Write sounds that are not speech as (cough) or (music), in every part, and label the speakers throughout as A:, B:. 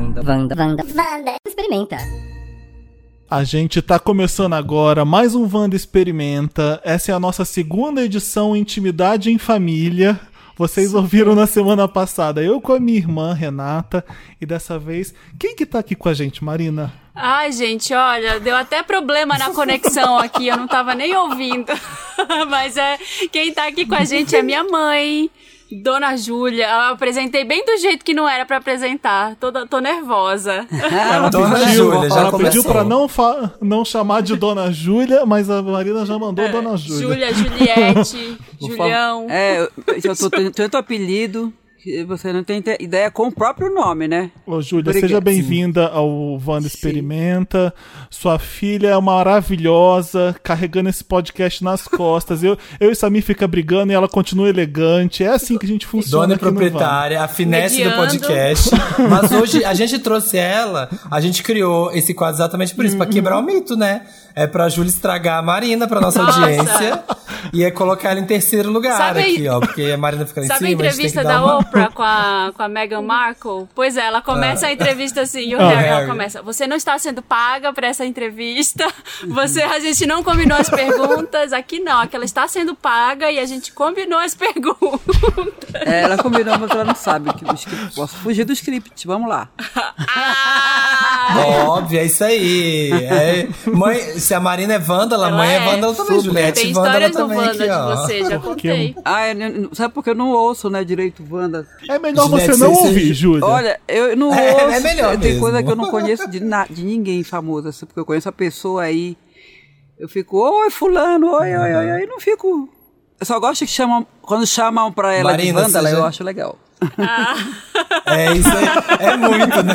A: Vanda, Vanda, Vanda, Vanda. Experimenta.
B: A gente tá começando agora mais um Wanda Experimenta. Essa é a nossa segunda edição Intimidade em Família. Vocês ouviram na semana passada eu com a minha irmã Renata e dessa vez quem que tá aqui com a gente, Marina?
C: Ai, gente, olha, deu até problema na conexão aqui, eu não tava nem ouvindo. (laughs) Mas é, quem tá aqui com a gente é minha mãe, Dona Júlia. Eu apresentei bem do jeito que não era pra apresentar. Tô, tô nervosa. (laughs)
B: Ela
D: Dona
B: pediu,
D: Júlia, já
B: ela pediu pra não, fa- não chamar de Dona Júlia, mas a Marina já mandou Dona Júlia.
C: Júlia, Juliette, (laughs) Julião.
E: É, eu, eu tô tendo tanto apelido você não tem te- ideia com o próprio nome, né?
B: Ô, Júlia, seja bem-vinda ao Wanda Experimenta. Sua filha é maravilhosa, carregando esse podcast nas costas. Eu, eu e Samir fica brigando e ela continua elegante. É assim que a gente funciona
D: Dona e
B: aqui no Wanda.
D: proprietária, a finesse do
C: Mediando.
D: podcast. (laughs) Mas hoje a gente trouxe ela, a gente criou esse quadro exatamente por isso, pra quebrar o mito, né? É pra Júlia estragar a Marina pra nossa
C: Nossa.
D: audiência e é colocar ela em terceiro lugar
C: Sabe-
D: aqui, ó. Porque a Marina fica em
C: Sabe a
D: cima, a gente tem
C: entrevista
D: que dar
C: da
D: uma...
C: Oprah com a, com a Meghan Markle? Pois é, ela começa a entrevista assim, e o
D: Ah,
C: Harry, começa, você não está sendo paga para essa entrevista, (laughs) você, a gente não combinou as perguntas, aqui não, aqui ela está sendo paga e a gente combinou as perguntas.
E: É, ela combinou, mas ela não sabe que o script, posso fugir do script. Vamos lá. (laughs)
C: Ah!
D: Óbvio, é isso aí. É, mãe, se a Marina é vândala, a
C: Ela
D: mãe é,
C: é.
D: vândala também.
E: Super.
D: Juliette
C: Tem
D: vândala
C: histórias do
D: também
C: Wanda de
D: ó.
C: você, já contei.
E: Ah, eu não- sabe porque eu não ouço, né, direito Wanda?
B: É melhor
D: Juliette,
B: você não
D: você-
B: ouvir, Júlia.
E: Olha, eu não
D: É,
E: ouço.
D: é melhor
E: Tem
D: mesmo.
E: coisa que eu não conheço de, na- de ninguém famoso, assim, porque eu conheço a pessoa aí. Eu fico, oi, fulano, oi, oi, oi, oi, não fico. Eu só gosto que chamam, quando chamam pra ela
D: Marina,
E: de Wanda,
D: já-
E: eu acho legal.
D: É isso aí. É muito, né?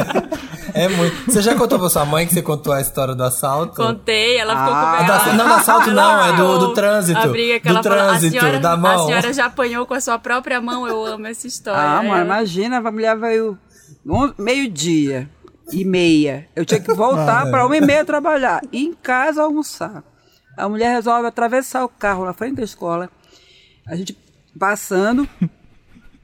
D: É muito. Você já contou pra sua mãe que você contou a história do assalto?
C: Contei, ela ficou
E: Ah,
C: com vergonha.
D: não, do assalto não, é do- do
C: Ela-
D: trânsito.
C: A briga que
D: Do
C: ela falou,
D: trânsito,
C: a senhora,
D: da mão.
C: A senhora já apanhou com a sua própria mão, eu amo essa história.
E: Ah,
C: É.
E: mano, imagina, a mulher veio meio-dia e meia. Eu tinha que voltar
D: Ah,
E: para
D: é.
E: uma e meia trabalhar. E em casa almoçar. A mulher resolve atravessar o carro na frente da escola. A gente passando.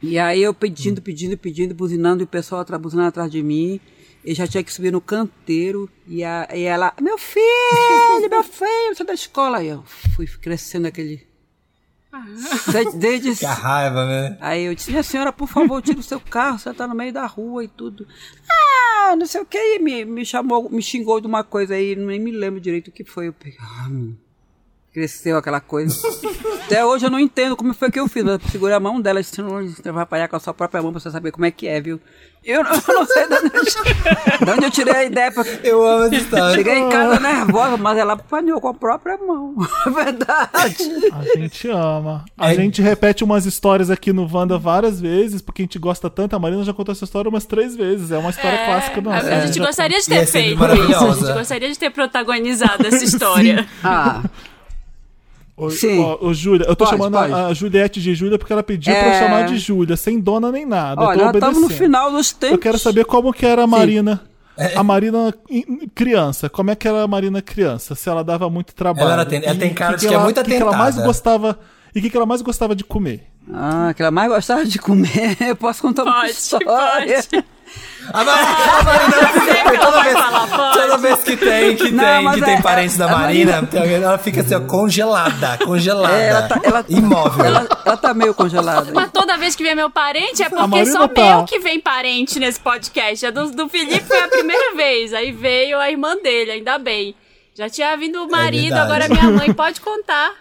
E: E aí eu pedindo, pedindo, pedindo, buzinando, e o pessoal buzinando atrás de mim. E já tinha que subir no canteiro. E, a, e ela, meu filho, meu filho, você é da escola. Aí eu fui crescendo aquele. Desde
D: Que a raiva, né?
E: Aí eu disse, minha senhora, por favor, tire o seu carro, você tá no meio da rua e tudo. Ah, não sei o que, e me, me chamou, me xingou de uma coisa aí, nem me lembro direito o que foi. Eu peguei, ah, meu. Cresceu aquela coisa. Até hoje eu não entendo como foi que eu fiz. Eu segurei a mão dela, disse, não, você vai apanhar com a sua própria mão pra você saber como é que é, viu? Eu não, (laughs) eu não sei de onde, eu- de onde eu tirei a ideia. Pra...
D: Eu amo essa história.
E: Cheguei em casa nervosa, mas ela apanhou com a própria mão. (laughs) É verdade.
B: A gente ama. A
D: É.
B: gente repete umas histórias aqui no Wanda várias vezes, porque a gente gosta tanto. A Marina já contou essa história umas três vezes. É uma história
C: É,
B: clássica
C: a,
B: nossa.
C: a
B: É,
C: gente
B: já-
C: gostaria de
D: é
C: ter
D: sempre
C: feito isso. A gente gostaria de ter protagonizado essa história.
E: Ah,
B: Ô,
E: Sim.
B: ó, ô, Júlia, eu tô
E: Pode,
B: chamando
E: pode.
B: A, Juliette de Júlia porque ela pediu pra
E: É.
B: eu chamar de Júlia, sem dona nem nada. eu
E: olha,
B: tô
E: nós estamos no final dos tempos.
B: Eu quero saber como que era a Marina. A Marina criança, como é que era a Marina criança? Se ela dava muito trabalho.
D: Ela era ten- ela
B: E
D: tem cara
B: que
D: de que é
B: ela-
D: muito
B: que que ela mais
D: atentada.
B: gostava E o que, que ela mais gostava de comer?
E: Ah, que ela mais gostava de comer. (laughs) Eu posso contar uma
C: Pode,
E: história.
C: pode.
D: A Mar- a Marina fica-
C: sei que ela
D: toda,
C: vai
D: vez,
C: falar,
D: toda vez que tem, que
E: Não,
D: tem, que
E: é-
D: tem parentes da Marina, (laughs) alguém- ela fica assim, ó, congelada, congelada.
E: É, ela tá, ela,
D: imóvel.
E: Ela, ela tá meio congelada.
C: Mas toda vez que vem meu parente é porque
B: Marina
C: só
B: tá.
C: meu que vem parente nesse podcast. A do, do Felipe foi a primeira (laughs) vez. Aí veio a irmã dele, ainda bem. Já tinha vindo o marido,
D: verdade.
C: agora minha mãe pode contar.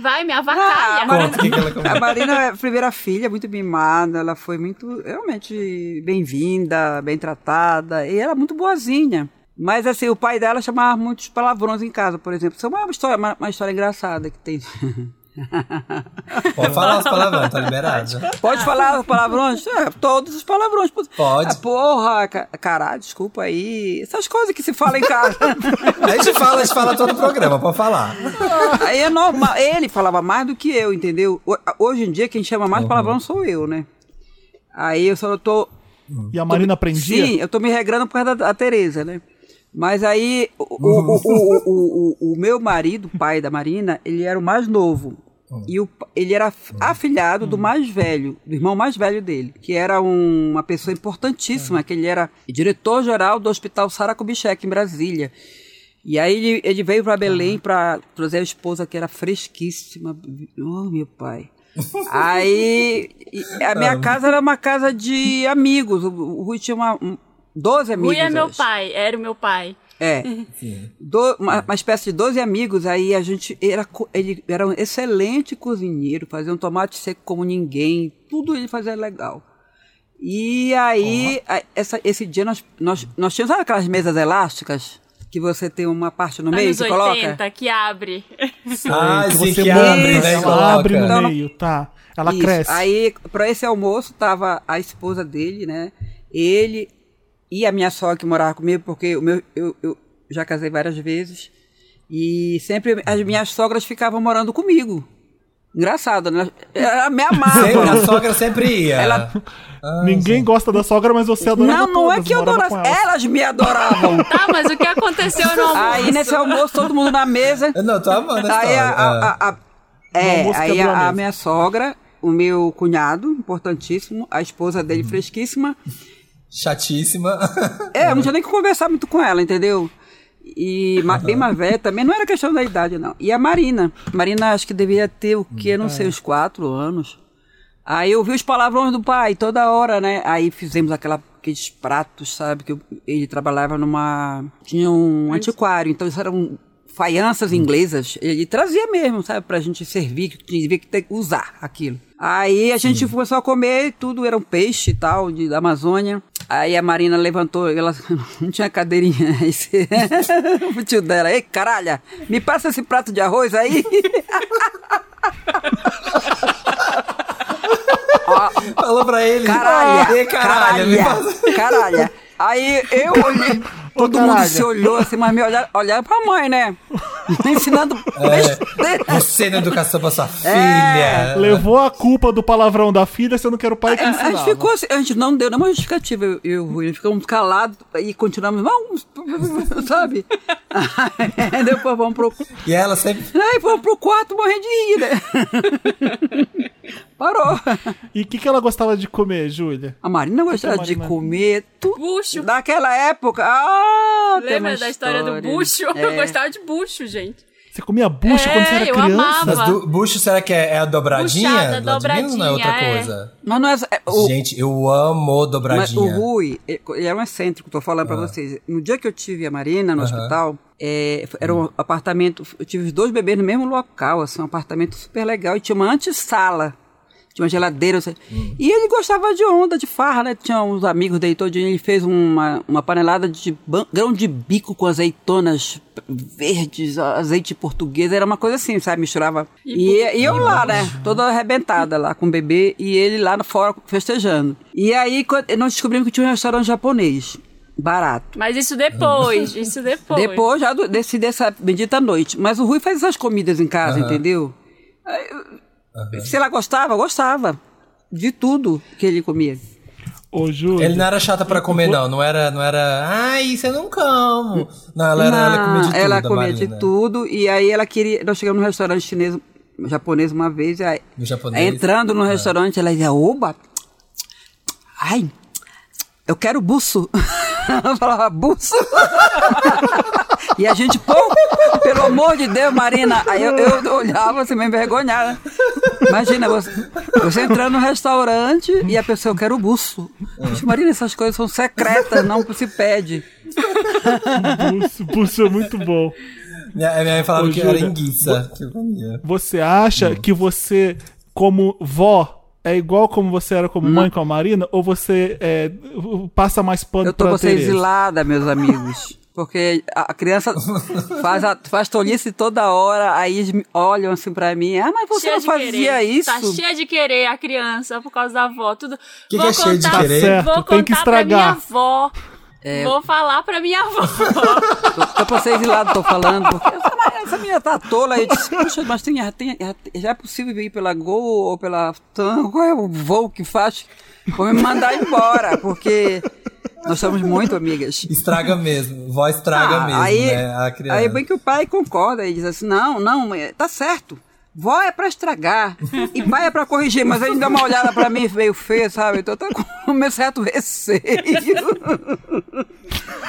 C: Vai, me
E: Ah,
C: avacalha.
E: a Marina,
D: Conta
E: a Marina é a primeira filha, muito mimada, ela foi muito, realmente, bem-vinda, bem tratada, e era muito boazinha. Mas, assim, o pai dela chamava muitos palavrões em casa, por exemplo. Isso é uma história, uma, uma história engraçada que tem. (laughs) (laughs)
D: Pode falar as palavras, tá liberado.
E: Pode falar os palavrões? É, todos os palavrões.
D: Pode.
E: Ah, porra, ca- caralho, desculpa aí. Essas coisas que se fala em casa. (laughs)
D: A gente fala, a gente fala todo o programa, pode falar.
E: Aí é normal. Ele falava mais do que eu, entendeu? Ho- Hoje em dia, quem chama mais palavrão sou eu, né? Aí eu só tô.
B: E a Marina aprendia?
E: Sim, eu tô me regrando por causa da, da Tereza, né? Mas aí, o, o, o, o, o, o meu marido, pai da Marina, ele era o mais novo. E o, ele era afilhado do mais velho, do irmão mais velho dele, que era um- uma pessoa importantíssima, que ele era diretor-geral do Hospital Sara Kubitschek, em Brasília. E aí ele, ele veio para Belém para trazer a esposa que era fresquíssima. Oh, meu pai. Aí a minha casa era uma casa de amigos. O, o Rui tinha uma, um, 12 amigos.
C: Rui é meu
E: acho.
C: pai, era o meu pai.
E: É. Do- uma, uma espécie de 12 amigos, aí a gente era, ele era um excelente cozinheiro, fazia um tomate seco como ninguém, tudo ele fazia legal. E aí, a- essa, esse dia nós, nós, nós tínhamos sabe aquelas mesas elásticas que você tem uma parte no meio
C: Anos
E: que
C: 80,
E: coloca?
C: que abre.
D: Ah,
B: que você
D: que abre, né? e
B: ela abre no
E: Então,
B: meio, tá. Ela
E: Isso.
B: cresce.
E: Aí, para esse almoço, tava a esposa dele, né? Ele e a minha sogra que morava comigo, porque o meu, eu, eu já casei várias vezes. E sempre as minhas sogras ficavam morando comigo. Engraçado, né? Ela me (laughs)
D: Sempre,
E: amava.
D: a sogra sempre ia.
E: Ela-
B: Ninguém gosta da sogra, mas você adorava
E: Não, não é
B: todas,
E: que eu adorava.
B: elas.
E: Me adoravam. (laughs)
C: Tá, mas o que aconteceu no almoço?
E: Aí nesse almoço, todo mundo na mesa.
D: Não, tô amando
E: Aí a, a- a- a- é, aí
B: a
E: minha sogra, o meu cunhado, importantíssimo, a esposa dele fresquíssima.
D: Chatíssima. (laughs)
E: É, eu não tinha nem que conversar muito com ela, entendeu? E ma- bem mais velha também, não era questão da idade, não. E a Marina. Marina acho que devia ter o quê? Não sei, uns quatro anos. Aí eu vi os palavrões do pai toda hora, né? Aí fizemos aquela, aqueles pratos, sabe? Que eu- ele trabalhava numa. Tinha um antiquário, então isso eram faianças inglesas. Ele trazia mesmo, sabe? Pra gente servir, que tinha que ter que usar aquilo. Aí a gente começou a comer, tudo era um peixe e tal, de, da Amazônia. Aí a Marina levantou, ela (laughs) não tinha cadeirinha. (laughs) Aí você- (laughs) o tio dela, ei, caralho, me passa esse prato de arroz aí.
D: Falou pra ele.
E: Caralho,
D: Ei, caralho.
E: caralho. Aí eu olhei, todo mundo se olhou assim, mas me olharam, olharam pra mãe, né? Ensinando (laughs) besteira.
D: Você na educação pra sua
E: É.
D: filha.
B: Levou a culpa do palavrão da filha, sendo que era o pai que
E: A
B: ensinava.
E: gente ficou assim, a gente não deu nenhuma justificativa, eu e o Rui, ficamos calados e continuamos, vamos, (laughs) sabe? Aí depois vamos pro,
D: E ela sempre.
E: aí fomos pro quarto morrer de rir, né? (laughs) Parou.
B: E o que, que ela gostava de comer, Júlia?
E: A Marina gostava
B: a
E: de
B: Marina-
E: comer tudo.
C: Bucho.
E: Daquela época. Ah, tem
C: Lembra
E: uma
C: da história, do bucho? (laughs)
E: É.
C: Eu gostava de bucho, gente.
B: Você comia bucho
C: É,
B: quando você era
C: eu
B: criança?
C: amava.
D: Mas do, bucho, será que é, é a dobradinha?
C: Buchada,
D: do Admiros ou não é outra
C: dobradinha, é.
D: coisa?
E: Mas não é. é, o,
D: Gente, eu amo
E: mas
D: dobradinha.
E: o Rui, ele é um excêntrico, tô falando pra vocês. No dia que eu tive a Marina no
D: Aham.
E: hospital, é, era um apartamento. Eu tive os dois bebês no mesmo local, assim, um apartamento super legal. E tinha uma antessala. Tinha uma geladeira. assim. E ele gostava de onda, de farra, né? Tinha uns amigos dele todinho. Ele fez uma, uma panelada de grão de bico com azeitonas verdes, azeite português. Era uma coisa assim, sabe? Misturava. E, e eu lá, né? Toda arrebentada lá com o bebê. E ele lá fora festejando. E aí nós descobrimos que tinha um restaurante japonês. Barato.
C: Mas isso depois, isso depois.
E: Depois já desse, dessa bendita noite. Mas o Rui faz essas comidas em casa, entendeu? Eu- Se ela gostava, gostava. De tudo que ele comia.
B: Ô, Júlia.
D: Ele não era chata pra comer, não. Não era, não era. Ai, isso eu não como. Não, ela, era, ela comia de tudo.
E: ela comia de tudo. E aí ela queria. Nós chegamos num restaurante chinês, japonês uma vez. Aí,
D: No japonês?
E: aí entrando no restaurante, ela dizia: Oba! Ai! Eu quero buço. (laughs) Ela falava, buço? (laughs) e a gente, pô, pelo amor de Deus, Marina. Aí eu, eu olhava assim, meio envergonhada. Imagina, você, você entrando no restaurante e a pessoa, eu quero buço. Disse, Marina, essas coisas são secretas, não se pede.
B: Buço, buço é muito bom.
D: Minha, minha mãe falava
B: Ô,
D: que
B: Júlia,
D: era enguiça.
B: Você acha que você, como vó, é igual como você era como mãe com a Marina? Ou você é, passa mais pano
E: Eu tô
B: pra
E: você exilada, meus amigos. (laughs) Porque a criança faz, a, faz tolice toda hora, aí olham assim pra mim. Ah, mas você
C: Cheia
E: não fazia
C: querer.
E: isso?
C: Tá cheia de querer a criança por causa da avó. Tudo.
D: Que
C: vou
D: que é cheia de
C: contar,
D: querer?
B: Tá certo,
C: Vou
B: tem
C: contar
B: que
C: pra
B: estragar.
C: minha avó.
E: É.
C: Vou falar pra minha avó.
E: Tô, tô pra ser exilado, tô falando. Porque essa, menina tá tola. Aí eu disse, Poxa, mas tem, tem- já é possível ir pela Gol ou pela TAM? Qual é o voo que faz? Vou me mandar embora, porque nós somos muito amigas.
D: Estraga mesmo. Vó estraga
E: Ah,
D: mesmo,
E: aí,
D: né?
E: Aí bem que o pai concorda e diz assim, não, não, tá certo. Vó é pra estragar e pai é pra corrigir, mas ele dá uma olhada pra mim meio feia, sabe? Então eu tô com o meu certo receio.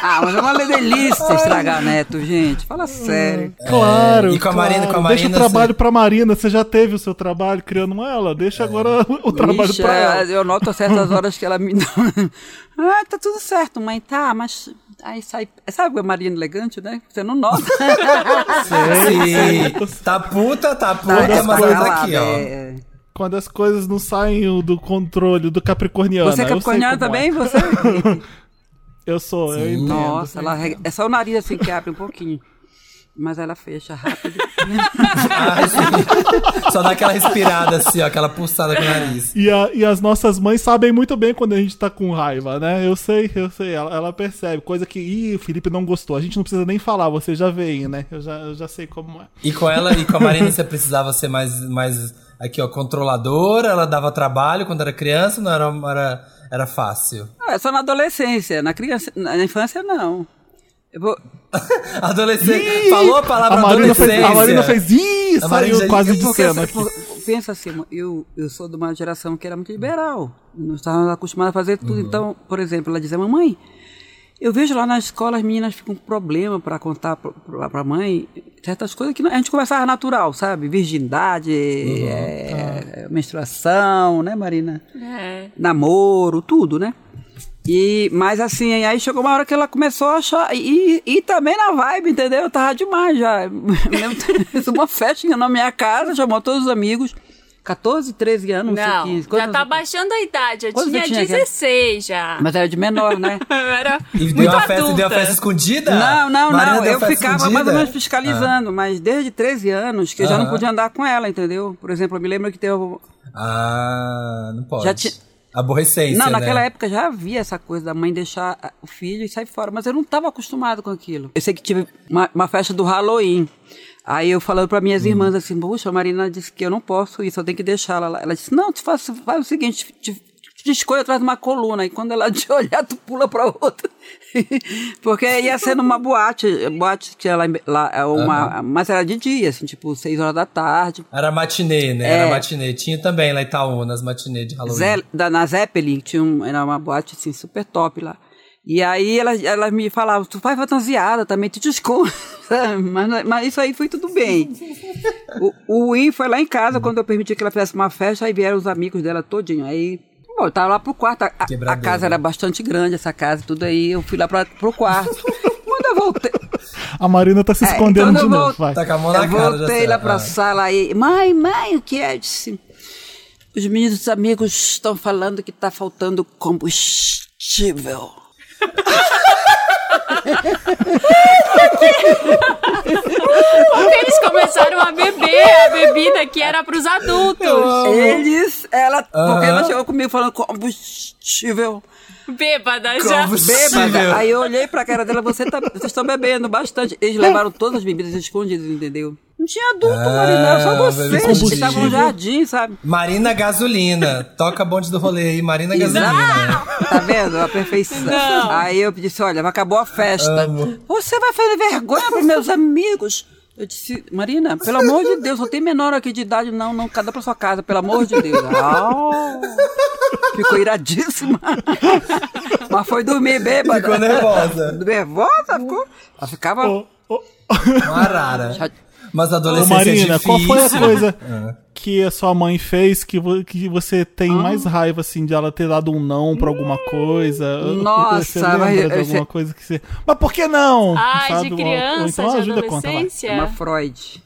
E: ah, mas é uma delícia estragar neto, gente. Fala sério.
B: Claro.
D: E com a Marina, com a
B: claro.
D: Marina,
B: Deixa o trabalho pra Marina. Você já teve o seu trabalho criando ela. Deixa agora o trabalho
E: Ixi,
B: pra
E: é,
B: ela.
E: Eu noto certas horas que ela me dá. (laughs) ah, tá tudo certo, mãe, tá, mas. Aí sai. Sabe a Marina elegante, né? Você não nota.
D: Sim. Tá puta, tá puta,
E: Tá
D: mas ela tá aqui, ó.
E: é.
B: Quando as coisas não saem do controle do capricorniano.
E: Você é capricorniano
B: como
E: também?
B: é.
E: Você? (laughs)
B: Eu sou, eu entendo.
E: Nossa, ela é só o nariz assim que abre um pouquinho. Mas ela fecha rápido.
D: Sim. Só dá aquela respirada assim, ó, aquela pulsada com o nariz.
B: E, a- e as nossas mães sabem muito bem quando a gente tá com raiva, né? Eu sei, eu sei. Ela, ela percebe. Coisa que, ih, o Felipe não gostou. A gente não precisa nem falar, você já veio, né? Eu já, eu já sei como é.
D: E com ela e com a Marina você precisava ser mais, mais aqui, ó, controladora, ela dava trabalho quando era criança, não era, era, era fácil.
E: Ah, é só na adolescência. Na, criança, na infância, não. Eu vou. (laughs)
D: Adolescente. Falou a palavra
B: A Marina, fez, a Marina fez, ih,
D: Marina
B: saiu
D: já-
B: quase
E: eu-
B: de
E: porque,
B: cena
E: pensa assim, eu, eu sou de uma geração que era muito liberal. Nós estávamos acostumados a fazer tudo.
B: Uhum.
E: Então, por exemplo, ela dizia, mamãe, eu vejo lá na escola as meninas ficam com problema para contar para a mãe certas coisas que a gente conversava natural, sabe? Virgindade,
B: Uhum.
E: é, menstruação, né, Marina?
C: É.
E: namoro, tudo, né? E, mas assim, aí chegou uma hora que ela começou a achar. E, e também na vibe, entendeu? Eu tava demais já. (laughs) Fiz uma festinha na minha casa, chamou todos os amigos. 14, 13 anos, não,
C: Não,
E: sei 15.
C: já
E: Quantos-
C: tá baixando a idade. Eu tinha
E: tinha, cara?
C: 16 já.
E: Mas era de menor, né? (laughs)
C: Era
D: E
C: muito
D: deu uma, festa,
C: adulta.
D: deu uma festa escondida?
E: Não, não,
D: Marina
E: não. Eu ficava mais
D: escondida?
E: ou menos fiscalizando, mas desde 13 anos que eu já não
D: Aham.
E: podia andar com ela, entendeu? Por exemplo, eu me lembro que teve.
D: Ah, não pode.
E: Já ti-
D: Aborrecência,
E: Não,
D: né?
E: naquela época já havia essa coisa da mãe deixar o filho e sair fora, mas eu não estava acostumado com aquilo. Eu sei que tive uma, uma festa do Halloween. Aí eu falando para minhas irmãs assim, puxa, a Marina disse que eu não posso isso, eu tenho que deixá-la lá. Ela disse, não, tu faz, faz o seguinte, te, escolhe atrás de uma coluna, e quando ela (laughs) te olhar, tu pula para outra. (laughs) Porque ia ser numa boate, boate que ela lá, é uma, mas era de dia, assim, tipo, seis horas da tarde.
D: Era matinê, né?
E: É.
D: Era matinê. Tinha também lá em Itaú, nas matinê de Halloween.
E: Zé, da, na Zeppelin, tinha um, era uma boate assim, super top lá. E aí ela, ela me falava, tu vai fantasiada também, tu te sabe? (laughs) mas, mas isso aí foi tudo bem. O, o Win foi lá em casa quando eu permiti que ela fizesse uma festa, aí vieram os amigos dela todinho. Aí, bom, eu tava lá pro quarto. A, a- casa era bastante grande, essa casa, tudo aí. Eu fui lá pra, pro quarto. (laughs) quando eu voltei.
B: A Marina tá se
E: É,
B: escondendo
E: então
B: de novo, vai.
D: Tá com a mão na
E: Eu
D: cara. já
E: voltei lá pra
D: Ah.
E: sala aí. Mãe, mãe, o que é? Eu disse. Os meninos amigos estão falando que tá faltando combustível. (laughs)
C: Porque eles começaram a beber a bebida que era pros adultos.
E: Eles, ela, porque ela chegou comigo falando combustível.
C: Bêbada já.
E: Bêbada. Aí eu olhei pra cara dela, você tá, vocês estão bebendo bastante. Eles levaram todas as bebidas escondidas, entendeu? Não tinha adulto,
D: Ah,
E: Marina, era só vocês que estavam no jardim, sabe?
D: Marina Gasolina. Toca bonde do rolê aí, Marina Gasolina.
E: Tá vendo? A perfeição.
C: Não.
E: Aí eu disse, olha, acabou a festa.
D: Amo.
E: Você vai fazer vergonha pros meus amigos. Eu disse, Marina, pelo amor de Deus, só tem menor aqui de idade, não, não, cada pra sua casa, pelo amor de Deus. Ah, ficou iradíssima. Mas foi dormir bêbada.
D: Ficou nervosa.
E: Nervosa? Ficou. Ela ficava.
D: Uma arara.
E: Já-
D: Mas a
B: ô,
D: adolescência
B: Marina,
D: é
B: qual foi a coisa
D: Ah. (laughs)
B: que a sua mãe fez que, vo- que você tem mais raiva, assim, de ela ter dado um não pra alguma coisa?
E: Nossa,
B: você lembra
E: mas-
B: de alguma
E: eu-
B: coisa que você... Mas por que não?
C: Ai,
B: Sabe?
C: de
B: Ou-
C: criança,
B: ou então
C: de
B: ajuda a contar lá.
C: adolescência.
E: Uma Freud.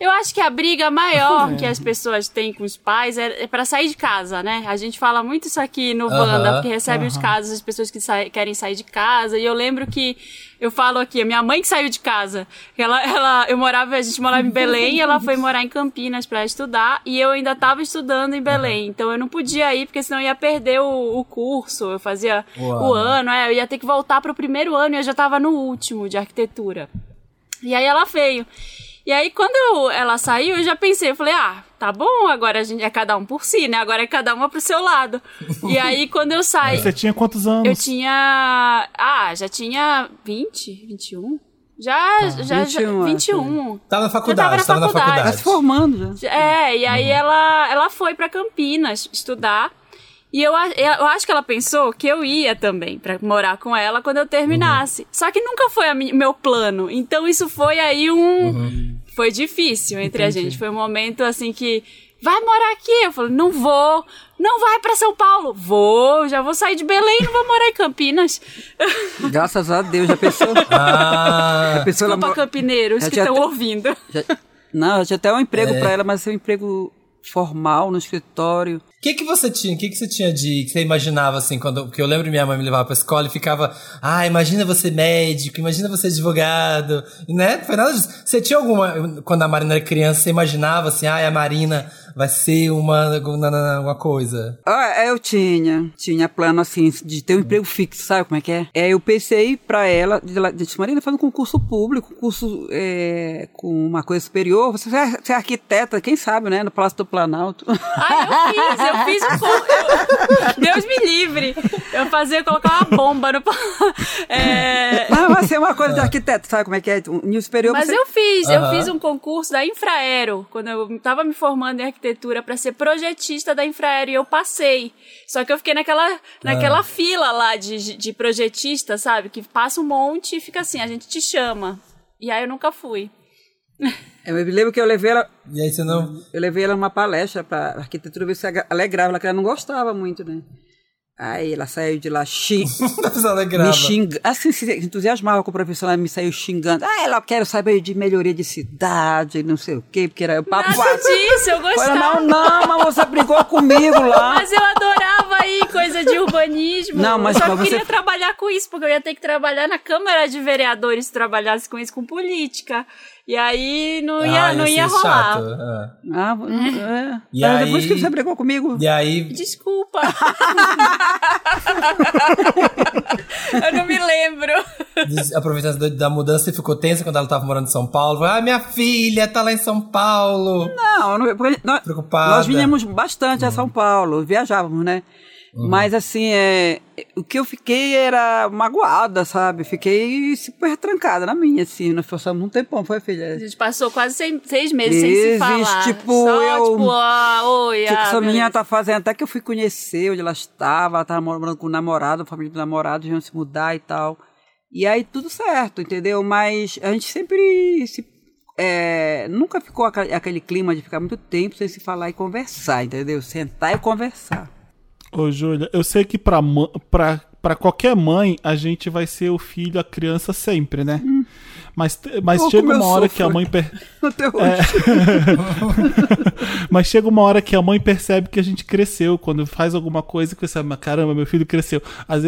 C: Eu acho que a briga maior (laughs) que as pessoas têm com os pais é, é para sair de casa, né? A gente fala muito isso aqui no Wanda, porque recebe os casos das pessoas que sai- querem sair de casa. E eu lembro que eu falo aqui, a minha mãe que saiu de casa. Ela, ela, eu morava, a gente morava em Belém e ela foi (laughs) morar em Campinas para estudar. E eu ainda estava estudando em Belém. Então eu não podia ir, porque senão eu ia perder o, o curso. Eu fazia
D: O
C: o
D: ano.
C: ano, é, eu ia ter que voltar para o primeiro ano e eu já estava no último de arquitetura. E aí ela veio. E aí, quando eu- ela saiu, eu já pensei, eu falei, ah, tá bom, agora a gente é cada um por si, né? Agora é cada uma pro seu lado. e aí, quando eu saí,
B: Você tinha quantos anos?
C: eu tinha. Ah, já tinha 20, 21? Já, já, já,
E: 21,
C: 21.
D: Tava na
C: Já
D: faculdade,
C: tava
D: tava
C: na
D: na
C: faculdade.
E: Tá se formando já.
C: É, e
D: Uhum.
C: aí ela, ela foi pra Campinas estudar. E eu, eu acho que ela pensou que eu ia também pra morar com ela quando eu terminasse. Só que nunca foi o meu plano. Então isso foi aí um.
D: Uhum.
C: Foi difícil entre a gente. Foi um momento assim que. Vai morar aqui? Eu falei, não vou. Não vai pra São Paulo? Vou, já vou sair de Belém, não vou morar em Campinas. (laughs)
E: Graças a Deus, já pensou?
D: Ah,
E: Já pensou ela
C: Desculpa,
E: mo-
C: campineiros
E: Já
C: que estão
E: até-
C: ouvindo.
E: já- Não, já tinha até um emprego
D: É.
E: pra ela, mas é um emprego formal no escritório.
D: O que que você tinha? O que que você tinha de que você imaginava assim quando porque eu lembro minha mãe me levava pra escola e ficava, ah, imagina você médico, imagina você advogado, né? Foi nada disso. Você tinha alguma quando a Marina era criança, você imaginava assim, ah, a Marina vai ser uma uma, uma coisa.
E: Ah, eu tinha, tinha plano assim, de ter um emprego fixo, sabe como é que é? É, eu pensei pra ela, de disse, Marina, faz um concurso público, concurso é, com uma coisa superior, você é, você é arquiteta, quem sabe, né, no Palácio do Planalto.
C: Ah, eu fiz, eu fiz um eu- Deus me livre. Eu fazia colocar uma bomba no. É,
E: Não, vai ser uma coisa de arquiteto, sabe como é que é? Um nível superior,
C: Mas
E: você...
C: eu fiz, eu fiz um concurso da Infraero, quando eu tava me formando em arquitetura pra ser projetista da Infraero e eu passei. Só que eu fiquei naquela, naquela fila lá de, de projetista, sabe? Que passa um monte e fica assim, a gente te chama. E aí eu nunca fui. (laughs)
E: Eu me lembro que eu levei ela,
D: E aí você não
E: eu levei ela numa palestra pra arquitetura, ver se alegrava, ela que ela não gostava muito, né? Aí ela saiu de lá (laughs)
D: alegrava.
E: me xingando, assim, se entusiasmava com o professor, ela me saiu xingando. Ah, ela quer saber de melhoria de cidade, não sei o quê, porque era o papo...
C: Nada disso, eu gostava.
E: não, não, mas você brigou comigo lá.
C: Mas eu adorava aí coisa de urbanismo.
E: Não, mas
C: eu só
E: pra você-
C: queria trabalhar com isso, porque eu ia ter que trabalhar na Câmara de Vereadores se trabalhasse com isso, com política. E aí não ia,
D: Ah,
C: não
D: ser
C: ia rolar.
D: chato, é.
E: Ah, é.
D: E
E: Mas
D: aí-
E: Depois que você brigou comigo.
D: E aí
C: Desculpa. (laughs) eu não me lembro.
D: Aproveitando da, da mudança, você ficou tensa quando ela tava morando em São Paulo. Ah, minha filha tá lá em São Paulo.
E: Não, não porque nós,
D: Preocupada.
E: nós vinhamos bastante a São Paulo, viajávamos, né? Mas assim, é, o que eu fiquei era magoada, sabe? Fiquei super trancada na minha, assim. Nós passamos um tempão, foi,
C: A
E: filha?
C: gente passou quase seis, seis meses sem se falar.
E: tipo,
C: Só,
E: eu-
C: tipo, ah, oi,
E: Tipo,
C: ah,
E: essa menina tá fazendo até que eu fui conhecer onde ela estava, ela tava morando com o namorado, a família do namorado, iam se mudar e tal. E aí tudo certo, entendeu? Mas a gente sempre se. é, nunca ficou aquele clima de ficar muito tempo sem se falar e conversar, entendeu? Sentar e conversar.
B: Ô, Júlia, eu sei que pra, pra, pra qualquer mãe, a gente vai ser o filho, a criança sempre, né? Mas, mas
E: Oh,
B: chega uma hora que a mãe. per- (laughs)
E: Até hoje.
B: É. (laughs) Mas chega uma hora que a mãe percebe que a gente cresceu. Quando faz alguma coisa que você sabe, caramba, meu filho cresceu.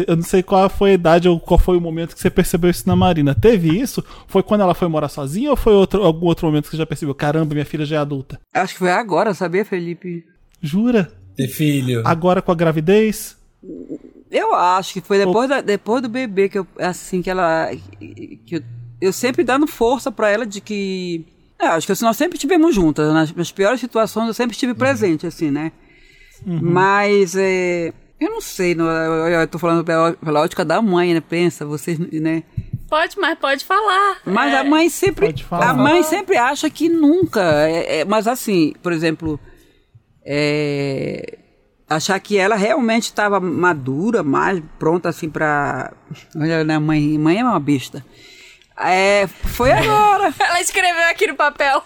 B: Eu não sei qual foi a idade ou qual foi o momento que você percebeu isso na Marina. Teve isso? Foi quando ela foi morar sozinha ou foi outro, algum outro momento que você já percebeu? Caramba, minha filha já é adulta.
E: Acho que foi agora, sabia, Felipe?
B: Jura?
D: Ter filho.
B: Agora com a gravidez?
E: Eu acho que foi depois, da- depois do bebê que eu, assim, que ela, que eu, eu sempre dando força pra ela de que, é, acho que assim, nós sempre estivemos juntas, nas, nas piores situações eu sempre estive presente, assim, né? Mas, é, eu não sei, não, eu, eu tô falando pela, pela ótica da mãe, né, pensa, vocês, né?
C: Pode, mas pode falar.
E: Mas
C: É,
E: a mãe sempre.
B: Pode falar.
E: A mãe sempre acha que nunca. é- é- mas assim, por exemplo, é, achar que ela realmente estava madura, mais pronta assim pra. Olha, né, mãe, mãe é uma besta. É, foi agora. (laughs)
C: Ela escreveu aqui no papel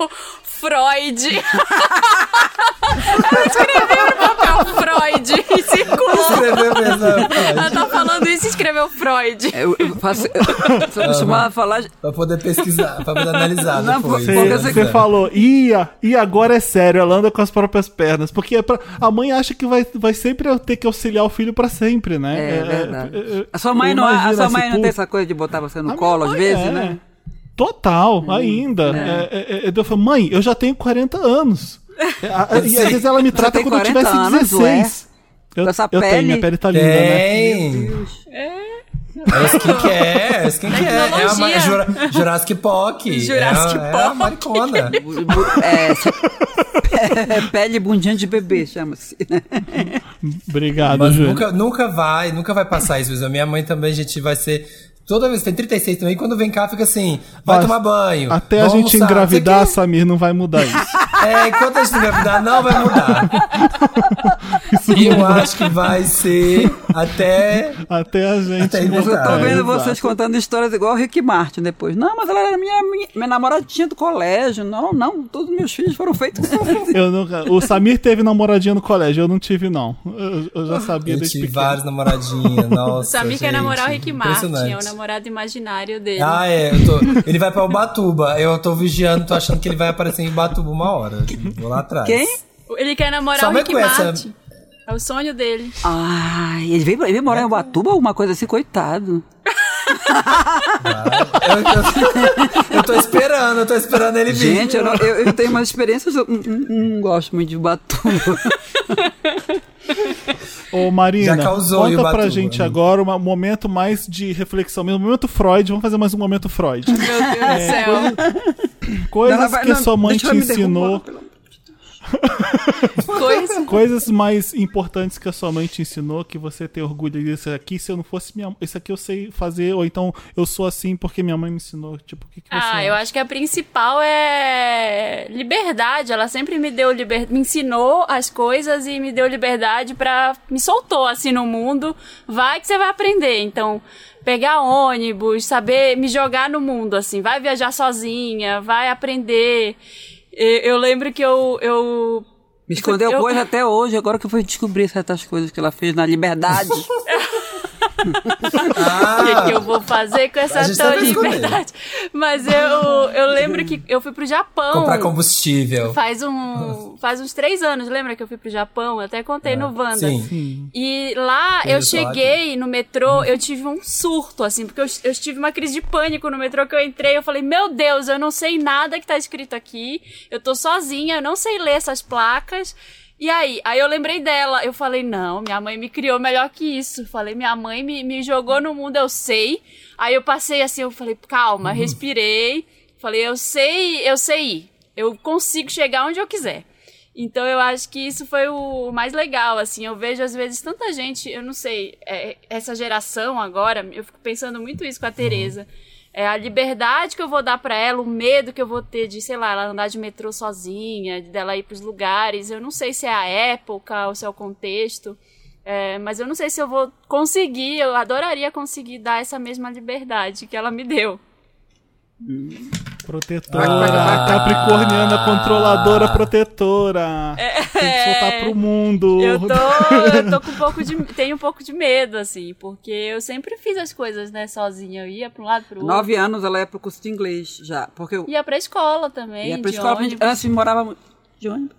C: Freud. (laughs) Ela escreveu no papel Freud círculo.
D: Escreveu mesmo.
C: Ela tá falando isso e escreveu Freud.
E: Eu, eu faço, eu sou acostumada a falar.
D: Pra poder pesquisar, pra poder analisar
E: Não,
D: depois.
B: Você,
E: você-
B: você falou, e, e agora é sério, ela anda com as próprias pernas. Porque é pra- a mãe acha que vai, vai sempre ter que auxiliar o filho pra sempre, né?
E: É, verdade.
B: é, é,
E: A sua mãe, não, a
B: imagina
E: sua
B: assim,
E: mãe não
B: pô,
E: tem essa coisa de botar você no
B: a
E: colo às vezes,
B: é.
E: né?
B: Total, ainda. É, é, é, eu falo, mãe, eu já tenho 40 anos. É, a- a- e (laughs) às vezes ela me trata quando eu
E: 40
B: tivesse
E: anos,
B: 16. Eu,
E: essa
B: eu tenho,
E: pele.
B: minha pele tá linda, né?
D: Tem. É skincare, é skincare. É a
C: Tecnologia.
D: ma- Jura, Jurassic Park.
C: Jurassic
D: é, a- É a maricona. (laughs)
E: É, pele bundinha de bebê, chama-se. né?
B: Obrigado,
D: Mas
B: Júlio.
D: nunca, nunca vai, nunca vai passar isso. A minha mãe também, a gente vai ser. Toda vez, tem 36 também, quando vem cá fica assim, vai
B: Mas
D: tomar banho.
B: Até a gente engravidar. Samir, não vai mudar isso. (laughs)
D: É, enquanto a gente engravidar, não vai mudar. E eu acho que vai ser até.
B: Até a gente.
D: Até
E: Eu tô
B: É,
E: vendo
B: exato.
E: vocês contando histórias igual o Rick Martin depois. Não, mas ela era minha, minha, minha namoradinha do colégio. Não, não, todos meus filhos foram feitos.
B: Eu nunca... O Samir teve namoradinha no colégio, eu não tive, não. Eu, eu já sabia
D: Eu
B: desde
D: tive
B: pequeno.
D: vários namoradinhos, (laughs) nossa.
C: O Samir quer
D: gente,
C: namorar o Rick Martin, é o namorado imaginário dele.
D: Ah, é, eu tô, ele vai pra Ubatuba. Eu tô vigiando, tô achando que ele vai aparecer em Ubatuba uma hora. Vou lá atrás.
E: Quem?
C: Ele quer namorar
D: Sua
C: o Rick Martin. É o sonho dele.
E: Ai, ele veio, ele veio morar em Ubatuba, alguma coisa assim, coitado.
D: Eu, eu- eu tô esperando, eu tô esperando ele vir.
E: Gente, eu, não- eu, eu tenho umas experiências, eu não, não- não gosto muito de Ubatuba. (laughs)
B: Ô, Marina, conta pra gente
D: né?
B: agora um momento mais de reflexão mesmo. Momento Freud, vamos fazer mais um momento Freud.
C: Meu Deus do céu.
B: Coisas
E: vai-
B: que
E: não,
B: sua mãe te ensinou.
E: derrubar. (laughs)
C: Coisa.
B: Coisas mais importantes que a sua mãe te ensinou, que você tem orgulho disso aqui, se eu não fosse minha Isso aqui eu sei fazer, ou então eu sou assim porque minha mãe me ensinou. Tipo, o que, que
C: Ah, eu acho que a principal é liberdade. Ela sempre me deu liberdade, me ensinou as coisas e me deu liberdade pra. me soltou assim no mundo. Vai que você vai aprender. Então, pegar ônibus, saber me jogar no mundo assim, vai viajar sozinha, vai aprender. Eu lembro que eu eu
E: Me escondeu
C: Eu-
E: coisa até hoje, agora que eu fui descobrir certas coisas que ela fez na liberdade. (laughs)
D: Ah,
C: o que, que eu vou fazer com essa
D: escolheu.
C: liberdade. Mas eu, eu lembro que eu fui pro Japão.
D: comprar combustível.
C: Faz, um, faz uns três anos, lembra que eu fui pro Japão? Eu até contei no Wanda.
D: Sim.
C: E lá
D: Tem
C: eu cheguei no metrô, eu tive um surto, assim, porque eu, eu tive uma crise de pânico no metrô que eu entrei. Eu falei, meu Deus, eu não sei nada que tá escrito aqui. Eu tô sozinha, eu não sei ler essas placas. E aí, aí eu lembrei dela. Eu falei, não, minha mãe me criou melhor que isso. Falei, minha mãe me, me jogou no mundo, eu sei. Aí eu passei assim, eu falei, calma, respirei. Falei, eu sei, eu sei ir. Eu consigo chegar onde eu quiser. Então eu acho que isso foi o mais legal, assim. Eu vejo às vezes tanta gente, eu não sei, é, essa geração agora, eu fico pensando muito isso com a Tereza. É a liberdade que eu vou dar pra ela, o medo que eu vou ter de, sei lá, ela andar de metrô sozinha, de dela ir pros lugares. Eu não sei se é a época ou se é o contexto. É, mas eu não sei se eu vou conseguir, eu adoraria conseguir dar essa mesma liberdade que ela me deu.
B: Protetora,
D: Ah.
B: capricorniana, controladora, protetora. Tem que soltar pro mundo.
C: Eu tô, eu tô com um pouco de. (laughs) Tenho um pouco de medo, assim, porque eu sempre fiz as coisas, né, sozinha. Eu ia pra um lado, pro outro.
E: Nove anos ela ia pro curso de inglês já. Porque eu
C: Ia pra escola também.
E: ia pra
C: de
E: escola.
C: ônibus.
E: Antes morava de ônibus.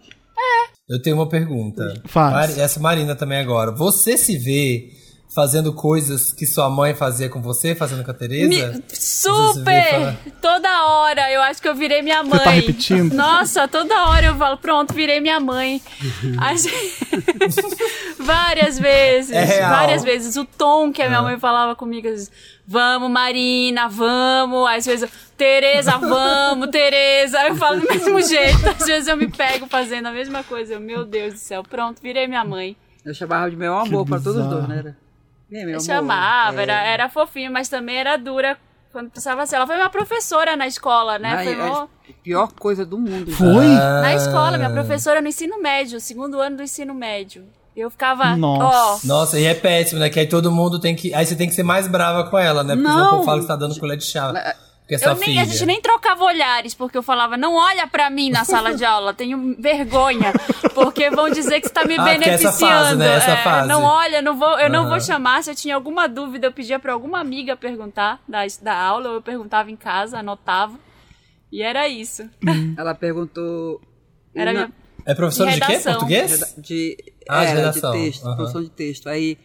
D: Eu tenho uma pergunta.
B: Faz.
D: Mari- essa Marina também agora. Você se vê fazendo coisas que sua mãe fazia com você, fazendo com a Tereza?
C: Me-
D: você
C: super!
D: fala-
C: Toda hora eu acho que eu virei minha mãe.
B: tá repetindo?
C: Nossa, toda hora eu falo, pronto, virei minha mãe. (laughs) Gente- (laughs) várias vezes,
D: É real.
C: várias vezes. O tom que a minha mãe falava comigo, às vezes, vamos, Marina, vamos. Às vezes, eu, Tereza, vamos, Tereza. Eu falo do mesmo jeito. Às vezes eu me pego fazendo a mesma coisa. Eu, meu Deus do céu, pronto, virei minha mãe.
E: Eu chamava de meu amor pra todos os dois, né?
C: Eu chamava,
E: É.
C: era, era fofinho, mas também era dura quando precisava ser. Ela foi minha professora na escola, né?
E: Ai,
C: Foi
E: é
C: mó-
E: a pior coisa do mundo.
B: Foi?
D: Ah.
C: Na escola, minha professora no ensino médio, segundo ano do ensino médio. Eu ficava,
B: Nossa.
C: ó,
D: Nossa, e é péssimo, né? Que aí todo mundo tem que. Aí você tem que ser mais brava com ela, né? Porque senão o
E: Não.
D: povo fala que você tá dando colher de chá. É
C: eu nem,
D: filha.
C: a gente nem trocava olhares, porque eu falava, não olha pra mim na sala de aula, tenho vergonha, porque vão dizer que você tá me
D: Ah, é essa
C: beneficiando.
D: fase, né? Essa
C: É,
D: fase.
C: Não olha, não vou, eu não
D: Aham.
C: vou chamar. Se eu tinha alguma dúvida, eu pedia pra alguma amiga perguntar da, da aula, ou eu perguntava em casa, anotava. E era isso. (laughs)
E: Ela perguntou.
C: Era
E: na-
C: minha...
D: É professora de,
C: De
D: quê? Português?
E: reda- de,
D: Ah, de
E: era,
D: redação.
E: de texto, produção de texto. Aí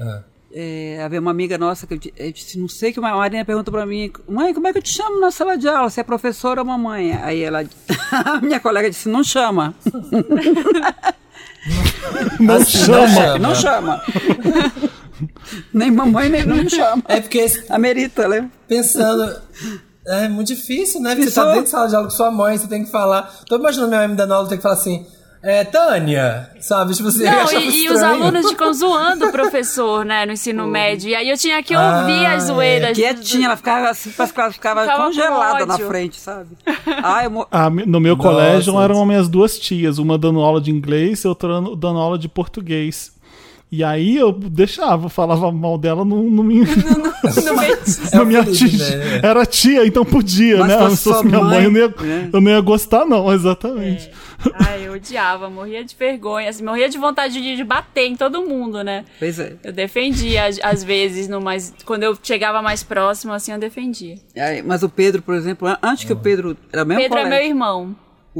D: Ah.
E: É, havia uma amiga nossa que eu, di- eu disse, não sei que a Marina perguntou pra mim, mãe, como é que eu te chamo na sala de aula? Se é professora ou mamãe? Aí ela, (laughs) a minha colega disse, não chama, (laughs)
B: Não
D: Assim,
B: chama.
E: não chama. (laughs) nem mamãe, nem não chama.
D: É porque esse-
E: A Merita, lembra?
D: pensando. É muito difícil, né? Porque você
E: Pensou?
D: tá dentro de sala de aula com sua mãe, você tem que falar. Tô imaginando minha mãe me dando aula, tem que falar assim. É, Tânia, sabe? Tipo assim, eu
C: Não, e, e os alunos ficam zoando o professor, né, no ensino médio. E aí eu tinha que ouvir
D: Ah,
C: as zoeiras. do-
E: Quietinha, ela ficava assim, ficava,
C: Ficava
E: congelada na frente, sabe? Ai, eu
B: Ah, (laughs) no meu
D: Nossa,
B: colégio eram minhas duas tias, uma dando aula de inglês e outra dando aula de português. E aí eu deixava, falava mal dela, não, não me, (laughs)
C: no (laughs) meio-
B: não me
D: É
B: atingia.
D: né?
B: Era tia, então podia,
E: Mas
B: né? Se fosse minha mãe, eu não, ia,
E: né?
B: eu não ia gostar, não, exatamente.
C: Ai, eu odiava, morria de vergonha, assim, morria de vontade de, de bater em todo mundo, né?
E: Pois é.
C: Eu defendia, às, vezes, no mais, quando eu chegava mais próximo, assim, eu defendia.
E: Mas o Pedro, por exemplo, an- antes que o Pedro. Era o mesmo
C: Pedro é meu irmão.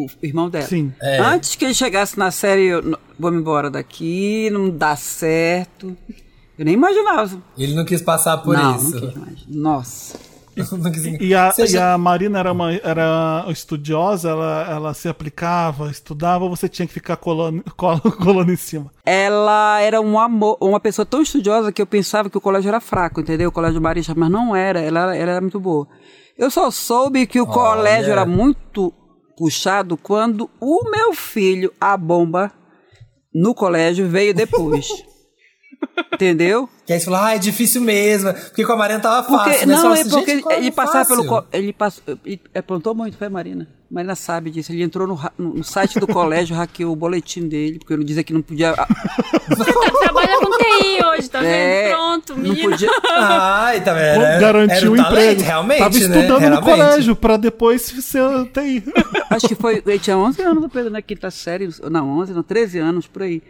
E: O irmão dela.
B: Sim.
D: É.
E: Antes que ele chegasse na série, eu, "N- vamos embora daqui, não dá certo. Eu nem imaginava.
D: Ele não quis passar por
E: não,
D: isso.
E: não quis mais. Nossa. (laughs)
B: E a, e
D: já-
B: a Marina era, uma, era estudiosa, ela, ela se aplicava, estudava, ou você tinha que ficar colando, (laughs) col- colando em cima.
E: Ela era um amor, uma pessoa tão estudiosa que eu pensava que o colégio era fraco, entendeu? O colégio Marista, mas não era, ela, ela era muito boa. Eu só soube que o colégio era muito puxado quando o meu filho, a bomba, no colégio veio depois. (laughs) entendeu?
D: Que aí você falou, ah, é difícil mesmo. Porque com a Marina tava
E: Porque,
D: fácil, né? Você
E: não,
D: fala
E: é
D: assim,
E: porque
D: gente,
E: ele, ele
D: é
E: passava pelo. Ele passou, ele aprontou muito, foi a Marina. Marina sabe disso. Ele entrou no, no- site do colégio, (laughs) hackeou o boletim dele, porque eu dizia que não podia.
C: Você tá- trabalha com TI hoje, tá
E: É,
C: vendo? Pronto,
E: não
C: menina.
E: podia.
D: Ai, tá vendo? Era,
B: Garantiu
D: era
B: o
D: o talento,
B: emprego.
D: realmente,
B: Tava
D: né?
B: estudando no colégio, pra depois ser TI.
E: Acho que foi. Ele tinha 11 anos, Pedro, né? Quinta série. Não, 11, não, 13 anos, por aí.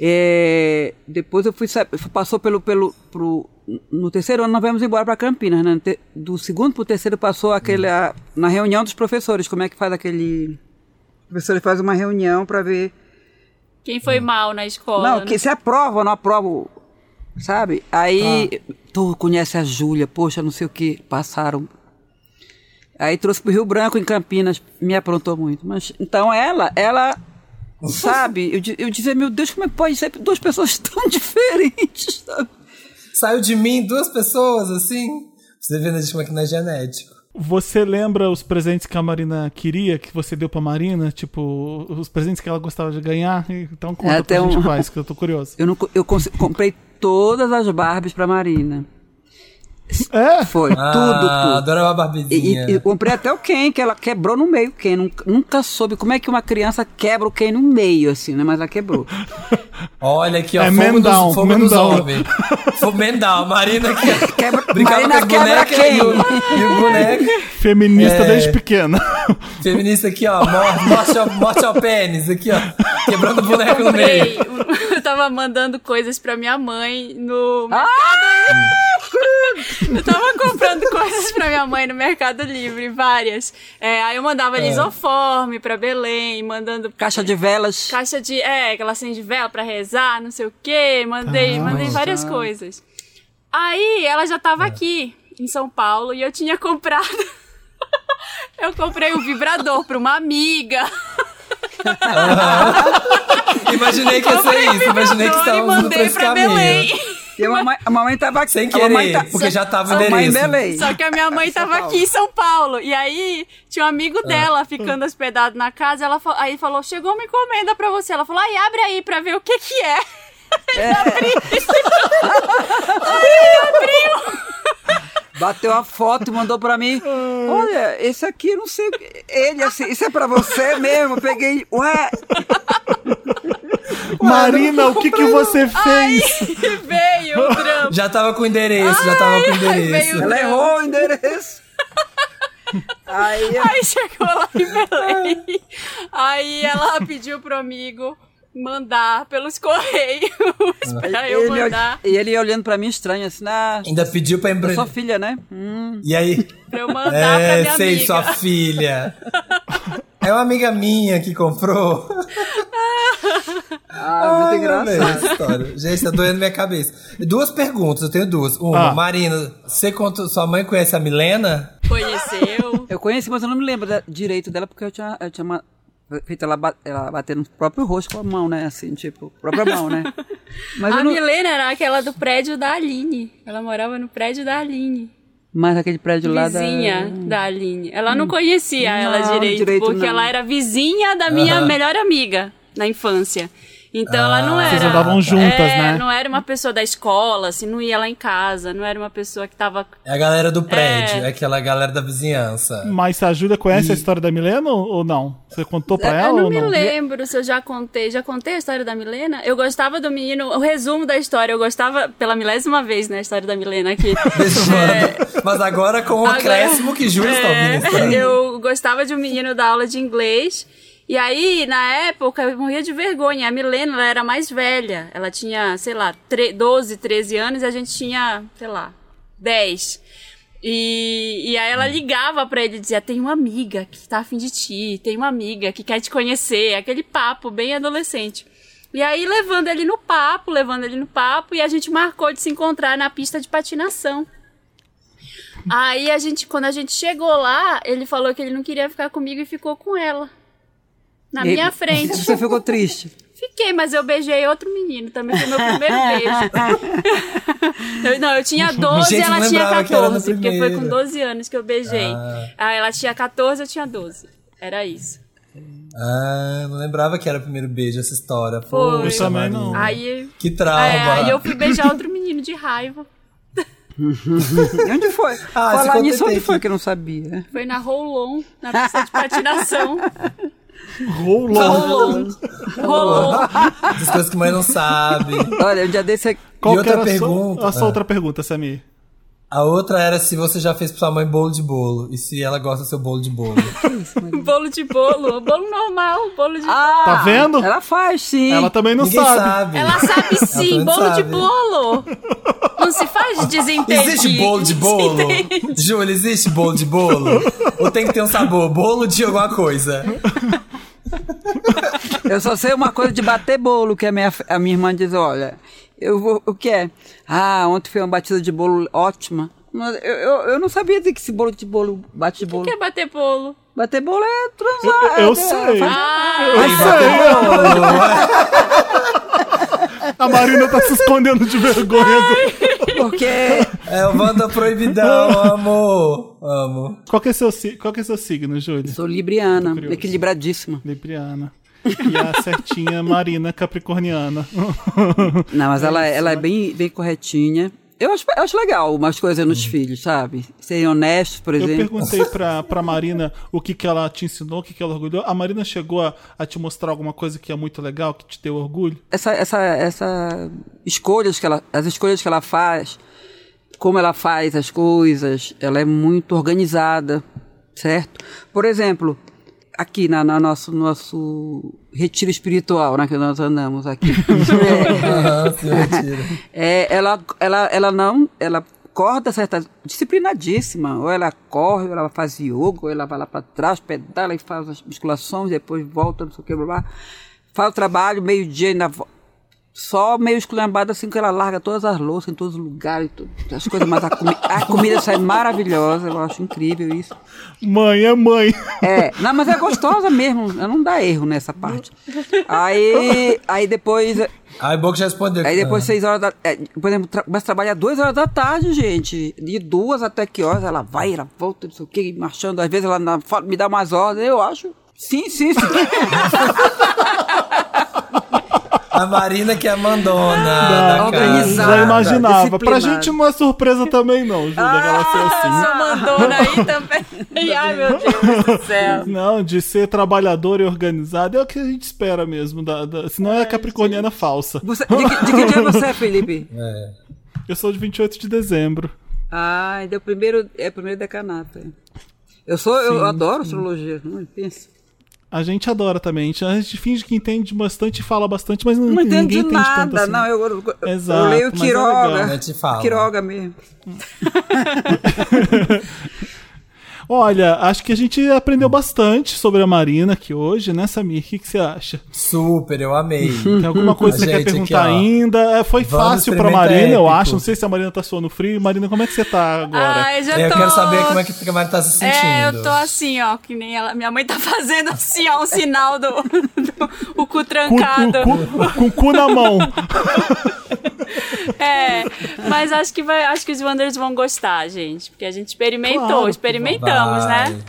E: É, depois eu fui, passou pelo, pelo, pro, no terceiro ano nós viemos embora para Campinas, né? Do segundo pro terceiro passou aquele, a- na reunião dos professores, como é que faz aquele... O professor faz uma reunião para ver...
C: Quem foi mal na escola?
E: Não,
C: né?
E: que se aprova ou não aprova, sabe? Aí, tu conhece a Júlia, poxa, não sei o que, passaram. Aí trouxe pro Rio Branco, em Campinas, me aprontou muito. Mas, então ela, ela, sabe, eu, eu dizia, meu Deus, como é que pode ser duas pessoas (laughs) tão diferentes, sabe?
D: Saiu de mim duas pessoas, assim. Você vê, né, gente, como é que não é genético.
B: Você lembra os presentes que a Marina queria, que você deu pra Marina? Tipo, os presentes que ela gostava de ganhar? Então conta
E: É,
B: pra
E: tem
B: gente
E: um-
B: quais, que eu tô curioso.
E: Eu, não, eu comprei todas as Barbies pra Marina.
B: É?
E: Foi,
D: Ah,
E: tudo, tudo.
D: adorava a Barbizinha.
E: e- e comprei até o Ken, que ela quebrou no meio. o Ken nunca, nunca soube como é que uma criança quebra o Ken no meio, assim, né? Mas ela quebrou.
D: Olha aqui, ó,
B: É
D: fogo, dos, fogo dos homens. Fogo down. Marina aqui. (laughs)
E: Quebra,
D: Brincava
E: Marina
D: com as bonecas e o, e o boneco.
B: Feminista
D: É.
B: desde pequena.
D: Feminista aqui, ó. mor- Morte ao, morte ao pênis, aqui, ó. Quebrando o boneco no meio. (laughs)
C: Eu tava mandando coisas pra minha mãe no
E: Ah!
C: Eu tava comprando coisas pra minha mãe no Mercado Livre, várias. É, aí eu mandava lisoforme pra Belém, mandando
E: Caixa de velas.
C: caixa de. É, que ela acende vela pra rezar, não sei o quê. Mandei, mandei várias coisas. Aí ela já tava aqui, em São Paulo, e eu tinha comprado. (laughs) eu comprei um vibrador pra uma amiga.
D: Imaginei que ia ser isso. Imaginei que
C: e
D: estávamos esse
C: pra
D: caminho.
C: Belém.
E: E a mamãe, a mamãe tava aqui.
D: Sem querer,
E: tá-
D: porque já tava o
E: em
D: endereço.
E: Belém.
C: Só que a minha mãe tava aqui em São Paulo. E aí, tinha um amigo dela ficando hospedado na casa. Ela aí falou: chegou uma encomenda pra você. Ela falou: ai, abre aí pra ver o que que é. (laughs) (laughs)
E: Bateu a foto e mandou pra mim. Olha, esse aqui, eu não sei. o que- Ele, assim, isso é pra você mesmo? Peguei. Ué, (laughs)
B: Marina, o que, que você fez? (laughs)
C: veio o drama.
D: Já tava com o endereço, já tava com o
C: Ai,
D: endereço.
E: ela errou o endereço. Aí,
C: Aí chegou lá em Belém. (laughs) Aí ela pediu pro amigo mandar pelos correios pra eu
E: ele,
C: mandar.
E: e ele olhando pra mim estranho, assim, ah,
D: Ainda pediu pra
E: eu sou
D: empreender.
E: filha, né? Hum.
D: E aí?
C: Pra eu mandar pra
D: É,
C: minha
D: sei,
C: amiga.
D: sua filha. (laughs) É uma amiga minha que comprou.
E: Ah, muito
D: Ai,
E: engraçado.
D: meu, essa história. Gente, tá doendo minha cabeça. Duas perguntas, eu tenho duas. Uma,
B: Ah.
D: Marina, você conta, sua mãe conhece a Milena?
C: Conheceu.
E: Eu conheci, mas eu não me lembro da- direito dela, porque eu tinha, eu tinha uma- feito ela, ela bater no próprio rosto com a mão, né? Assim, tipo, própria mão, né? (laughs) Mas,
C: a
E: não,
C: Milena era aquela do prédio da Aline. Ela morava no prédio da Aline.
E: mas aquele prédio lá da.
C: Vizinha da Aline. Ela não conhecia ela
E: Não,
C: direito,
E: direito
C: porque
E: não.
C: ela era vizinha da minha
D: Aham.
C: melhor amiga. na infância. Então ela não era.
B: Vocês andavam juntas,
C: é,
B: né?
C: Não era uma pessoa da escola, assim, não ia lá em casa, não era uma pessoa que tava.
D: É a galera do prédio, é, aquela galera da vizinhança.
B: Mas se a Júlia conhece a história da Milena ou não? Você contou pra ela
C: eu não
B: ou
C: me
B: não?
C: lembro se eu já contei. Já contei a história da Milena? Eu gostava do menino. O resumo da história, eu gostava pela milésima vez, né? A história da Milena aqui. (laughs)
D: Resumando. Mas agora com o
C: Agora-
D: acréscimo que Júlia está ouvindo. (laughs)
C: É,
D: história.
C: eu gostava de um menino da aula de inglês. E aí, na época, eu morria de vergonha. A Milena, ela era mais velha. Ela tinha, sei lá, tre- 12, 13 anos e a gente tinha, sei lá, 10. E, e aí ela ligava pra ele e dizia: Tem uma amiga que tá afim de ti, tem uma amiga que quer te conhecer. Aquele papo bem adolescente. E aí, levando ele no papo, levando ele no papo, e a gente marcou de se encontrar na pista de patinação. Aí a gente, quando a gente chegou lá, ele falou que ele não queria ficar comigo e ficou com ela. Na
E: E-
C: minha frente.
E: Você ficou triste.
C: Fiquei, mas eu beijei outro menino. Também foi meu primeiro beijo. (laughs) Eu- não, eu tinha 12 e ela tinha
D: lembrava que era no
C: 14. Porque foi com
D: primeiro.
C: 12 anos que eu beijei.
D: Ah.
C: Aí ela tinha 14, eu tinha 12. Era isso.
D: Ah, não lembrava que era o primeiro beijo essa história.
C: Foi.
D: Poxa,
B: Eu também não.
C: Aí,
D: Que trauma.
C: é, aí eu fui beijar outro menino de raiva.
E: E (laughs) onde foi?
D: Ah,
E: Falar nisso, onde foi
D: que-
E: que eu não sabia?
C: Foi na Rolon, na pista de patinação. (laughs)
B: Rolou.
C: Rolon.
D: Essas coisas que mãe não sabe.
E: Olha, um dia desse...
B: Qual
D: E outra
B: era a sua-
D: pergunta?
B: a sua
D: Ah.
B: outra pergunta, Samir?
D: A outra era se você já fez pra sua mãe bolo de bolo. E se ela gosta do seu bolo de bolo. (laughs)
C: Bolo de bolo. Bolo normal, bolo de
E: Ah,
B: Tá vendo?
E: Ela faz, sim.
B: Ela também não
D: Ninguém
B: sabe.
D: sabe.
C: Ela sabe sim,
D: também
C: bolo de
D: sabe.
C: bolo. Não se faz de desentendido.
D: Existe bolo de bolo? Júlia, existe bolo de bolo? Ou tem que ter um sabor? Bolo de alguma coisa?
E: Eu só sei uma coisa de bater bolo, que a minha, a minha irmã diz, olha, eu vou, o que é? Ah, ontem foi uma batida de bolo ótima. Mas eu, eu, eu não sabia dizer que esse bolo de bolo, bate de bolo.
C: O que é bater bolo?
E: Bater bolo é transar.
B: Eu
E: é-
B: sei.
C: Ah,
B: Eu sei. A Marina tá se escondendo de vergonha.
E: Porque
D: É o Wanda Proibidão, amor. Amo.
B: Qual que é seu, qual que é seu signo, Júlia?
E: sou libriana,
B: curioso.
E: equilibradíssima.
B: Libriana. E a certinha Marina Capricorniana.
E: Não, mas ela, ela é bem, bem corretinha. Eu acho, eu acho legal umas coisas nos filhos, sabe? Serem honestos, por
B: Eu
E: exemplo.
B: perguntei (laughs) pra, pra Marina o que, que ela te ensinou, o que, que ela orgulhou. A Marina chegou a, a te mostrar alguma coisa que é muito legal, que te deu orgulho?
E: essa, essa, essa escolhas que ela, as escolhas que ela faz, como ela faz as coisas, ela é muito organizada, certo? Por exemplo, aqui na, na nosso nosso retiro espiritual, né, que nós andamos aqui, (laughs) é, é, ela, ela, ela não, ela acorda certa disciplinadíssima, ou ela corre, ou ela faz yoga, ou ela vai lá para trás, pedala e faz as musculações, depois volta, não sei o que, blá, blá. faz o trabalho, meio-dia ainda vo- só meio esculhambada assim que ela larga todas as louças em todos os lugares, tudo, as coisas, mas a, comi a comida sai maravilhosa, eu acho incrível isso.
B: Mãe é mãe.
E: É, não, mas é gostosa mesmo, não dá erro nessa parte. Aí, aí depois,
D: Aí o Boca já respondeu.
E: Aí depois, seis horas da é, Por exemplo, tra começa a trabalhar duas horas da tarde, gente. De duas até que horas ela vai, ela volta, não sei o que, marchando. Às vezes ela me dá umas ordens, eu acho. Sim, sim, sim. (laughs)
D: A Marina que é a mandona
B: Ah,
D: da
E: organizada.
B: Já imaginava. Pra gente não é surpresa também, não, Júlia, que ela ser assim.
C: Sua mandona aí também. (laughs) Ai, meu Deus do céu.
B: Não, de ser trabalhadora e organizada é o que a gente espera mesmo. Da, da, senão é capricorniana falsa.
E: Você, de, que, de que dia você é, Felipe? (laughs)
D: É.
B: Eu sou de 28 de dezembro.
E: Ah, é o primeiro, é o primeiro decanato. Eu sou, eu adoro astrologia, não pensa.
B: A gente adora também. A gente finge que entende bastante e fala bastante, mas não,
E: Não entendo
B: ninguém
E: de
B: entende tanto
E: nada,
B: assim.
E: não. Eu, eu, eu
B: Exato,
E: leio
B: é legal.
E: Quiroga.
D: A gente fala.
E: Quiroga mesmo. (laughs)
B: Olha, acho que a gente aprendeu bastante sobre a Marina aqui hoje, né, Samir? O que, que você acha?
D: Super, eu amei. (laughs)
B: Tem alguma coisa que você quer perguntar
D: aqui,
B: ainda? É, Foi
D: Vamos
B: fácil pra Marina, eu
D: épico.
B: acho. Não sei se a Marina tá suando frio. Marina, como é que você tá agora?
C: Ai, já
D: Eu
C: tô...
D: quero saber como é que a Marina tá se sentindo.
C: É, eu tô assim, ó, que nem ela. Minha mãe tá (laughs) fazendo assim, ó, um sinal do, (laughs) do- o cu trancado.
B: cu- cu- com o cu na mão. (laughs)
C: É, mas acho que vai, acho que os Wanders vão gostar, gente, porque a gente experimentou,
B: Claro
C: experimentamos,
D: Vai.
C: né?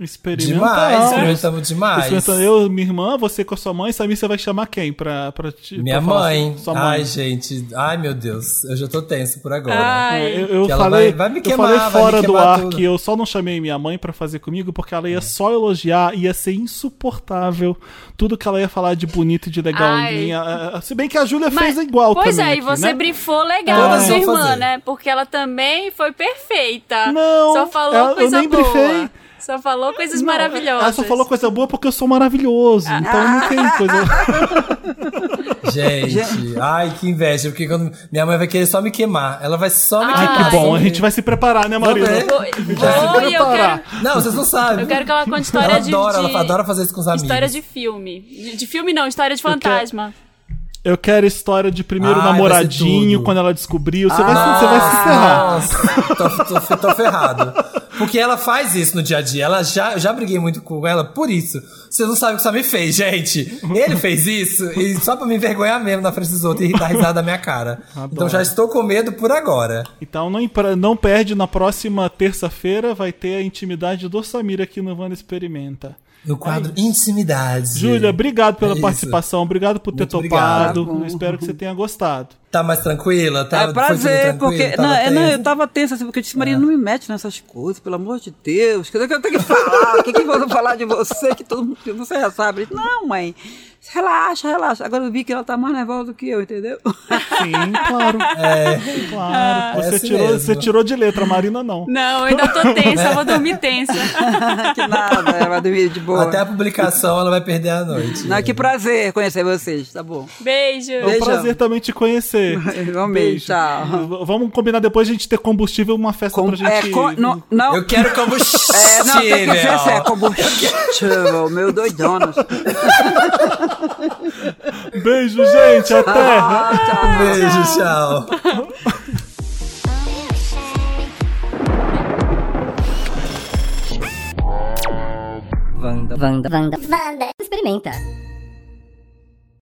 B: Experimenta.
D: Demais, experimentamos demais.
B: Experimentando eu, minha irmã, você com a sua mãe, Samir, você vai chamar quem pra, pra te.
D: Minha
B: pra
D: mãe.
B: Sua mãe.
D: Ai, gente. Ai, meu Deus. Eu já tô tenso por agora.
C: Ai.
B: Eu, eu falei,
D: vai- vai me
B: eu
D: queimar,
B: falei
D: vai
B: fora
D: me
B: do ar
D: tudo.
B: que eu só não chamei minha mãe pra fazer comigo porque ela ia só elogiar, ia ser insuportável tudo que ela ia falar de bonito e de legal em mim. Ah, ah, Se bem que a Júlia fez igual
C: Pois
B: também.
C: é, e você
B: né?
C: brifou legal a sua irmã,
D: fazer.
C: né? Porque ela também foi perfeita.
B: Não,
C: Só falou
B: ela- eu
C: coisa
B: nem
C: boa.
B: brifei.
C: Só falou coisas
B: Não,
C: maravilhosas.
B: Ela só falou coisa boa porque eu sou maravilhoso.
C: Ah.
B: Então não tem coisa. (laughs)
D: Gente, ai, que inveja. Porque quando minha mãe vai querer só me queimar. Ela vai só me
C: Ai,
D: queimar.
B: que bom, a gente vai se preparar, né, Marina?
D: Vamos ver.
C: Oi, eu
B: preparar.
C: quero,
D: Não, vocês não sabem.
C: eu quero que ela conte história
D: ela
C: de,
D: adora,
C: de-
D: ela adora fazer isso com os amigos.
C: História de filme. De, de filme não, história de fantasma.
B: Eu quero história de primeiro
D: Ai, vai
B: namoradinho, quando ela descobriu. Você, vai, se- você vai se ferrar.
D: Nossa, tô, tô, tô ferrado. Porque ela faz isso no dia a dia. Ela já, eu já briguei muito com ela por isso. Vocês não sabem o que o Samir fez, gente. Ele fez isso e só pra me envergonhar mesmo na frente dos outros e dar risada da minha cara. Então já estou com medo por agora.
B: Então não, não perde, na próxima terça-feira vai ter a intimidade do Samir aqui no Wanda Experimenta.
D: No quadro Intimidades.
B: Júlia, obrigado pela
D: É
B: participação, obrigado por ter
D: Muito
B: topado.
E: obrigado.
B: Eu Espero que você tenha gostado.
D: Tá mais tranquila? Tá,
E: É prazer, porque.
D: Tava
E: Não, é, não, eu tava tensa, assim, porque eu disse, Maria, não me mete nessas coisas, pelo amor de Deus. Que eu tenho que falar, o que, que vão falar de você, que todo mundo, você já sabe. Eu Não, mãe, relaxa, relaxa. Agora eu vi que ela tá mais nervosa do que eu, entendeu?
B: Sim, claro. (laughs) Claro.
D: É
B: Você,
D: assim
B: tirou,
D: mesmo.
B: você tirou de letra, a Marina não.
C: Não, eu ainda tô tensa, vou dormir tensa. (laughs)
E: que nada, ela vai dormir de boa.
D: Até a publicação ela vai perder a noite.
E: Não, que prazer conhecer vocês, tá bom.
C: Beijo.
B: É um
E: Beijão.
B: prazer também te conhecer. (laughs)
E: Igualmente, tchau.
B: Vamos combinar depois a gente ter combustível uma festa
E: Com-
B: pra gente.
E: é, com- não, não,
D: Eu quero combustível.
E: é, não, tem que assim, é combustível, meu doidona. (laughs)
B: Beijo, gente. Até.
E: Ah, tchau.
D: Beijo, tchau.
A: Wanda. Wanda. Wanda. Wanda. Experimenta.